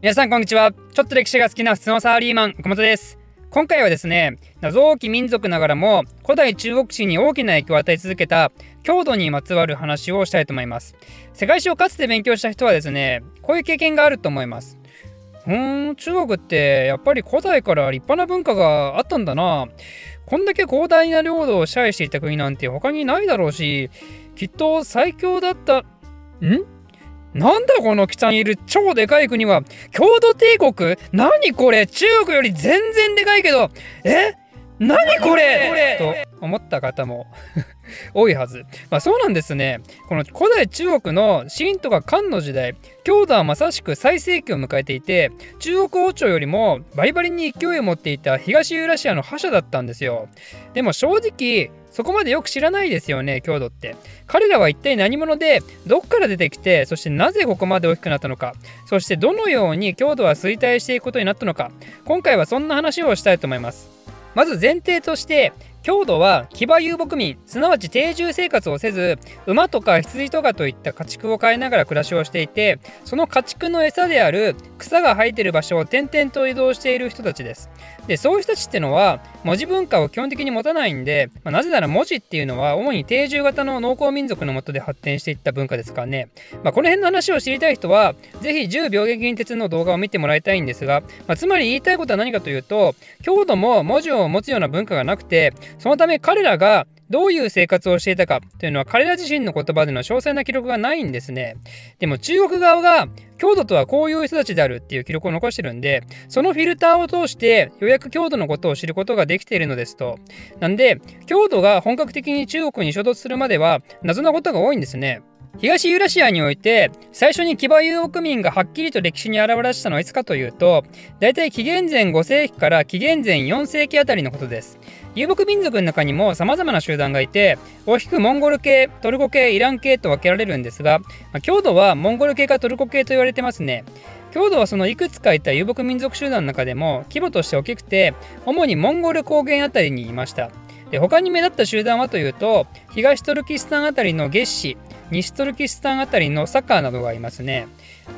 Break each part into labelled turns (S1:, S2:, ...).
S1: 皆さんこんにちは。ちょっと歴史が好きな普通のサラリーマン岡本です。今回はですね謎多き民族ながらも古代中国史に大きな影響を与え続けた郷土にまつわる話をしたいと思います。世界史をかつて勉強した人はですねこういう経験があると思います。うーん中国ってやっぱり古代から立派な文化があったんだな。こんだけ広大な領土を支配していた国なんて他にないだろうしきっと最強だった。ん？なんだこの北にいる超でかい国は？郷土帝国？何これ？中国より全然でかいけどえ？何これ？と思った方も 多いはず。まあそうなんですね。この古代中国の秦とか漢の時代、郷土はまさしく最盛期を迎えていて、中国王朝よりもバリバリに勢いを持っていた東ユーラシアの覇者だったんですよ。でも正直、そこまでよく知らないですよね、郷土って。彼らは一体何者で、どっから出てきて、そしてなぜここまで大きくなったのか、そしてどのように郷土は衰退していくことになったのか、今回はそんな話をしたいと思います。まず前提として郷土は騎馬遊牧民すなわち定住生活をせず馬とか羊とかといった家畜を飼いながら暮らしをしていてその家畜の餌である草が生えてる場所を転々と移動している人たちですでそういう人たちってのは文字文化を基本的に持たないんで、まあ、なぜなら文字っていうのは主に定住型の農耕民族のもとで発展していった文化ですからね、まあ、この辺の話を知りたい人は是非10秒撃鉄の動画を見てもらいたいんですが、まあ、つまり言いたいことは何かというと郷土も文字を持つような文化がなくてそのため彼らがどういう生活をしていたかというのは彼ら自身の言葉での詳細な記録がないんですね。でも中国側が郷土とはこういう人たちであるっていう記録を残してるんで、そのフィルターを通してようやく郷土のことを知ることができているのですと。なんで、郷土が本格的に中国に衝突するまでは謎なことが多いんですね。東ユーラシアにおいて最初に騎馬遊牧民がはっきりと歴史に現れしたのはいつかというと大体紀元前5世紀から紀元前4世紀あたりのことです遊牧民族の中にも様々な集団がいて大きくモンゴル系トルコ系イラン系と分けられるんですが、まあ、郷土はモンゴル系かトルコ系と言われてますね。郷土はそのいくつかいた遊牧民族集団の中でも規模として大きくて主にモンゴル高原あたりにいました。で他に目立った集団はというと東トルキスタンあたりの月氏西トルキスタンあたりのサッカーなどがいますね。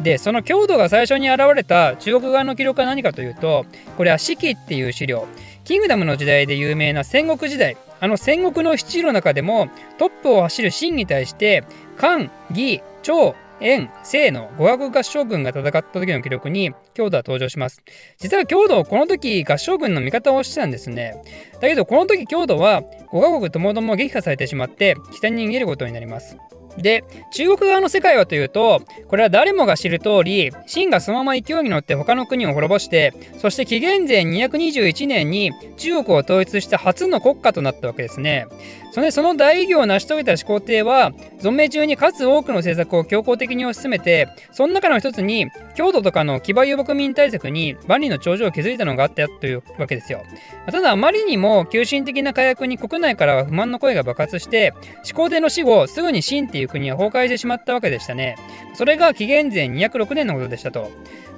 S1: でその郷土が最初に現れた中国側の記録は何かというとこれは四季っていう資料。キングダムの時代で有名な戦国時代あの戦国の七路の中でもトップを走る秦に対して漢義趙燕清の五学合唱軍が戦った時の記録に郷土は登場します。実は郷土この時合唱軍の味方をしてたんですね。だけどこの時郷土は五カ国ともども撃破されてしまって北に逃げることになります。で中国側の世界はというとこれは誰もが知る通り秦がそのまま勢いに乗って他の国を滅ぼしてそして紀元前221年に中国を統一した初の国家となったわけですね。それその大偉業を成し遂げた始皇帝は存命中に数多くの政策を強硬的に推し進めてその中の一つに郷土とかの騎馬遊牧民対策に万里の長城を築いたのがあったというわけですよ。ただあまりにも急進的な火薬に国内からは不満の声が爆発して始皇帝の死後すぐに秦っていう国は崩壊してしまったわけでしたねそれが紀元前206年のことでしたと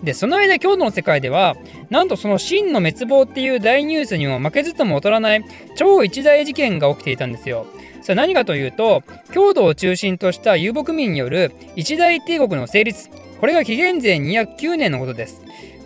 S1: でその間郷土の世界ではなんとその秦の滅亡っていう大ニュースにも負けずとも劣らない超一大事件が起きていたんですよ。それ何かというと郷土を中心とした遊牧民による一大帝国の成立これが紀元前209年のことです。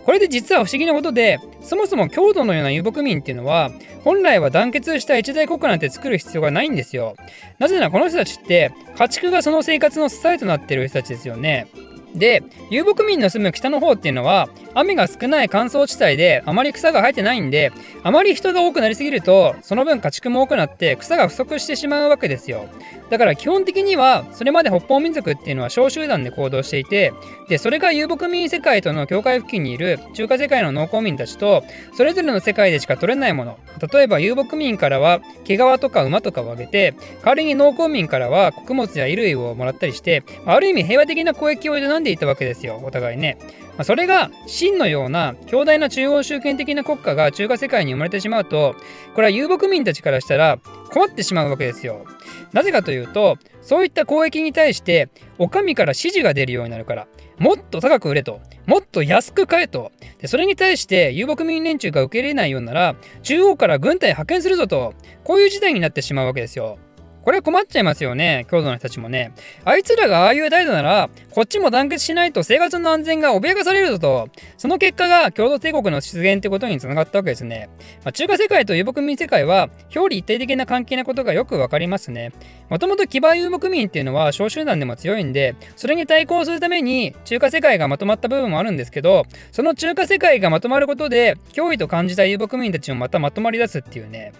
S1: これで実は不思議なことでそもそも郷土のような遊牧民っていうのは本来は団結した一大国家なんて作る必要がないんですよ。なぜならこの人たちって家畜がその生活の支えとなっている人たちですよね。で遊牧民の住む北の方っていうのは雨が少ない乾燥地帯であまり草が生えてないんであまり人が多くなりすぎるとその分家畜も多くなって草が不足してしまうわけですよ。だから基本的にはそれまで北方民族っていうのは小集団で行動していてでそれが遊牧民世界との境界付近にいる中華世界の農耕民たちとそれぞれの世界でしか取れないもの。例えば遊牧民からは毛皮とか馬とかをあげて代わりに農耕民からは穀物や衣類をもらったりしてある意味平和的な交易を営んでいたわけですよお互いねまあ、それが秦のような強大な中央集権的な国家が中華世界に生まれてしまうとこれは遊牧民たちからしたら困ってしまうわけですよ。なぜかというとそういった交易に対してお上から指示が出るようになるからもっと高く売れともっと安く買えとでそれに対して遊牧民連中が受け入れないようなら中央から軍隊派遣するぞとこういう事態になってしまうわけですよ。これ困っちゃいますよね、郷土の人たちもね。あいつらがああいう態度なら、こっちも団結しないと生活の安全が脅かされるぞと、その結果が共同帝国の出現ってことにつながったわけですね。まあ、中華世界と遊牧民世界は、表裏一体的な関係なことがよくわかりますね。もともと騎馬遊牧民っていうのは小集団でも強いんで、それに対抗するために中華世界がまとまった部分もあるんですけど、その中華世界がまとまることで、脅威と感じた遊牧民たちもまたまとまり出すっていうね。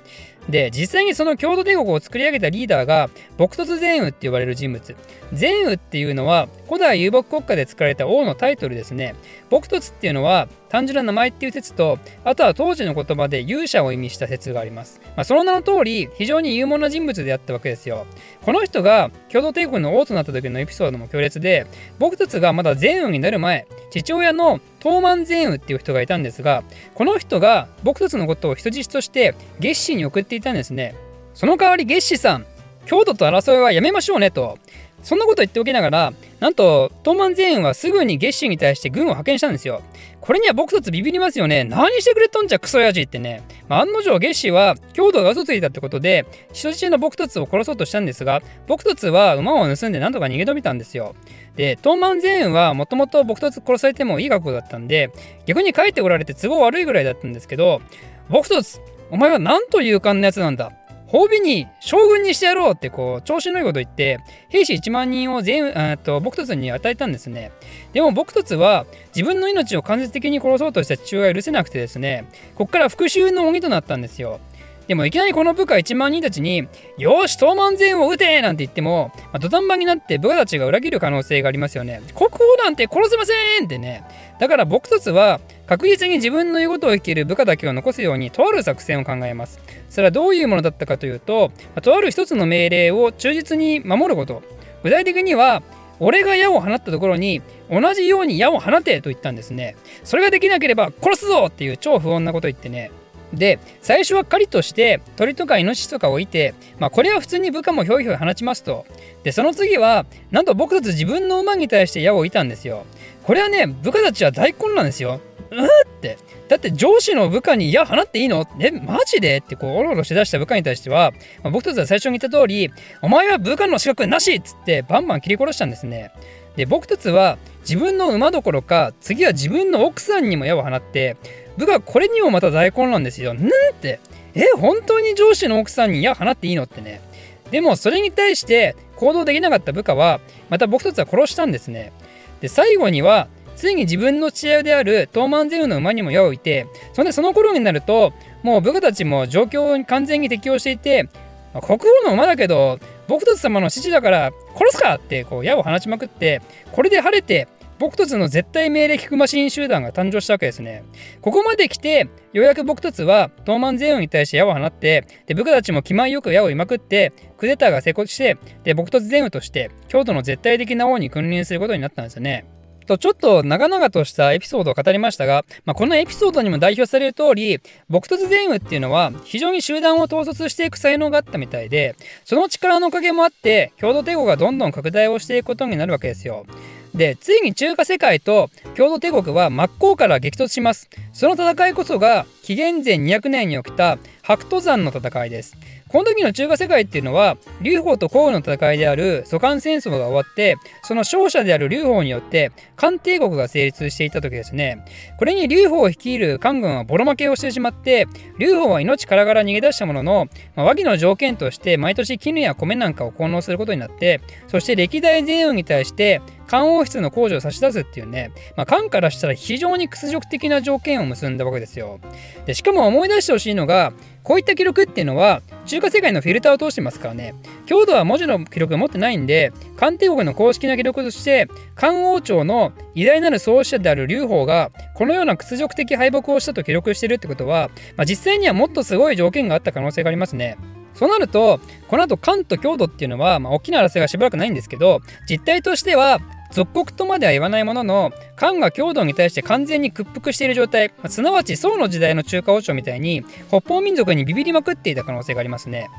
S1: で、実際にその共同帝国を作り上げたリーダーが、朴突善雨って呼ばれる人物。善雨っていうのは、古代遊牧国家で作られた王のタイトルですね。朴突っていうのは、単純な名前っていう説と、あとは当時の言葉で勇者を意味した説があります。まあ、その名の通り、非常に有望な人物であったわけですよ。この人が共同帝国の王となった時のエピソードも強烈で、朴突がまだ善雨になる前、父親の東満善雨っていう人がいたんですが、この人が朴突のことを人質として月氏に送っていたんですね。その代わり月氏さん、京都と争いはやめましょうねと。そんなこと言っておきながら、なんと、東満全はすぐに月氏に対して軍を派遣したんですよ。これには僕たちビビりますよね。何してくれとんじゃクソやじってね。まあ、案の定月氏は強度が嘘ついたってことで、人質の僕たちを殺そうとしたんですが、僕たちは馬を盗んでなんとか逃げ延びたんですよ。で、東満全はもともと僕たち殺されてもいい学校だったんで、逆に帰ってこられて都合悪いぐらいだったんですけど、僕たち、お前は何という感のやつなんだ。褒美に将軍にしてやろうってこう調子のいいこと言って兵士1万人を全と僕たちに与えたんですねでも僕たちは自分の命を間接的に殺そうとした父親が許せなくてですねこっから復讐の鬼となったんですよでもいきなりこの部下1万人たちに、よし、東万全を撃てなんて言っても、まあ、土壇場になって部下たちが裏切る可能性がありますよね。国王なんて殺せませんってね。だから僕たちは確実に自分の言うことを生きる部下だけを残すようにとある作戦を考えます。それはどういうものだったかというと、とある一つの命令を忠実に守ること。具体的には、俺が矢を放ったところに同じように矢を放てと言ったんですね。それができなければ殺すぞっていう超不穏なこと言ってね。で最初は狩りとして鳥とかイノシシとか置いて、まあ、これは普通に部下もひょいひょい放ちますとでその次はなんと僕たち自分の馬に対して矢を置いたんですよこれはね部下たちは大混乱ですようって。だって上司の部下に矢放っていいの？えマジで？ってこうオロオロしだした部下に対しては、まあ、僕たちは最初に言った通りお前は部下の資格なし！っつってバンバン切り殺したんですね。で僕たちは自分の馬どころか次は自分の奥さんにも矢を放って部下これにもまた大混乱ですよ。なんって。え本当に上司の奥さんに矢放っていいのってね。でもそれに対して行動できなかった部下はまた僕たちは殺したんですね。で最後にはついに自分の父親であるトーマンゼウの馬にも矢を置いてそんでその頃になるともう部下たちも状況に完全に適応していて国王の馬だけど僕たち様の父だから殺すかってこう矢を放ちまくってこれで晴れて僕たちの絶対命令聞くマシン集団が誕生したわけですね。ここまで来て、ようやく僕たちは東満全王に対して矢を放って、で部下たちも気前よく矢を射まくって、クデターが成功して、で僕たち全王として、京都の絶対的な王に君臨することになったんですよね。とちょっと長々としたエピソードを語りましたが、まあ、このエピソードにも代表される通り僕突全雨っていうのは非常に集団を統率していく才能があったみたいでその力のおかげもあって共同帝国がどんどん拡大をしていくことになるわけですよ。でついに中華世界と共同帝国は真っ向から激突しますその戦いこそが紀元前200年に起きた白兎山の戦いですこの時の中華世界っていうのは劉邦と項羽の戦いである蘇漢戦争が終わってその勝者である劉邦によって漢帝国が成立していた時ですね。これに劉邦を率いる漢軍はボロ負けをしてしまって劉邦は命からがら逃げ出したものの、まあ、和議の条件として毎年絹や米なんかを奉納することになってそして歴代全王に対して漢王室の工事を差し出すっていうね、まあ、漢からしたら非常に屈辱的な条件を結んだわけですよ。でしかも思い出してほしいのが、こういった記録っていうのは中華世界のフィルターを通してますからね。郷土は文字の記録を持ってないんで、漢帝国の公式な記録として、漢王朝の偉大なる創始者である劉邦が、このような屈辱的敗北をしたと記録してるってことは、まあ、実際にはもっとすごい条件があった可能性がありますね。そうなると、この後、関と郷土っていうのは、まあ、大きな争いがしばらくないんですけど、実態としては、属国とまでは言わないものの漢が郷土に対して完全に屈服している状態。すなわち宋の時代の中華王朝みたいに北方民族にビビりまくっていた可能性がありますね。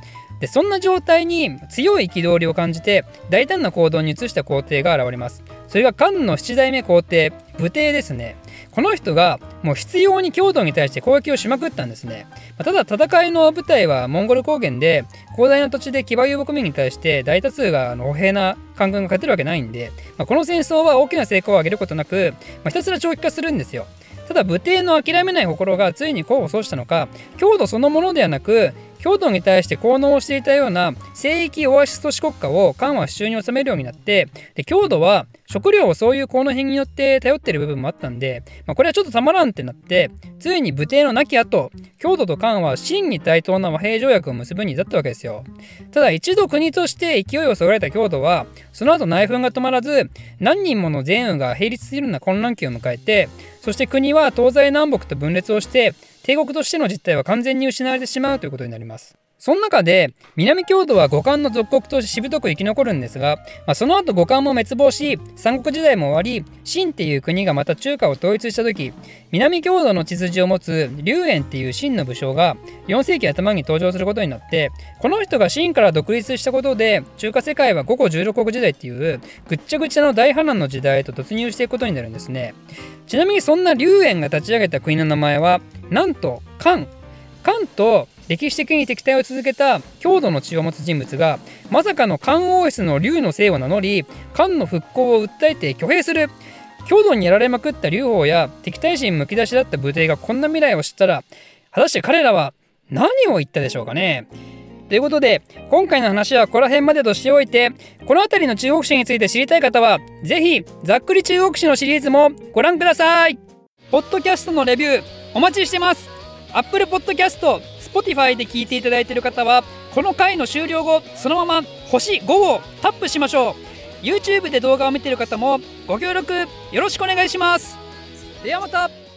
S1: でそんな状態に強い憤りを感じて大胆な行動に移した皇帝が現れます。それが漢の七代目皇帝武帝ですね。この人がもう必要に京都に対して攻撃をしまくったんですね。まあただ戦いの舞台はモンゴル高原で広大な土地で騎馬遊牧民に対して大多数が歩兵な官軍が勝てるわけないんで、まあ、この戦争は大きな成功を上げることなく、まあ、ひたすら長期化するんですよ。ただ武帝の諦めない心がついに功を奏したのか強度そのものではなく京都に対して効能をしていたような聖域オアシス都市国家を漢は手中に収めるようになってで京都は食料をそういう効能品によって頼ってる部分もあったんで、まあ、これはちょっとたまらんってなってついに武帝の亡き後京都と漢は真に対等な和平条約を結ぶに至ったわけですよただ一度国として勢いをそがれた京都はその後内紛が止まらず何人もの善雨が並立するような混乱期を迎えてそして国は東西南北と分裂をして帝国としての実態は完全に失われてしまうということになります。その中で南郷土は五漢の属国としてしぶとく生き残るんですが、まあ、その後五漢も滅亡し三国時代も終わり秦っていう国がまた中華を統一した時南郷土の血筋を持つ龍炎っていう秦の武将が4世紀頭に登場することになってこの人が秦から独立したことで中華世界は五胡十六国時代っていうぐっちゃぐちゃの大波乱の時代へと突入していくことになるんですね。ちなみにそんな龍炎が立ち上げた国の名前はなんと漢。漢と歴史的に敵対を続けた郷土の血を持つ人物がまさかの漢王室の竜の姓を名乗り漢の復興を訴えて挙兵する。郷土にやられまくった劉邦や敵対心むき出しだった武帝がこんな未来を知ったら果たして彼らは何を言ったでしょうかね。ということで今回の話はこの辺までとしておいてこの辺りの中国史について知りたい方は是非ざっくり中国史のシリーズもご覧ください。ポッドキャストのレビューお待ちしてます。Apple Podcast、Spotify で聞いていただいている方はこの回の終了後そのまま星5をタップしましょう。YouTube で動画を見ている方もご協力よろしくお願いします。ではまた。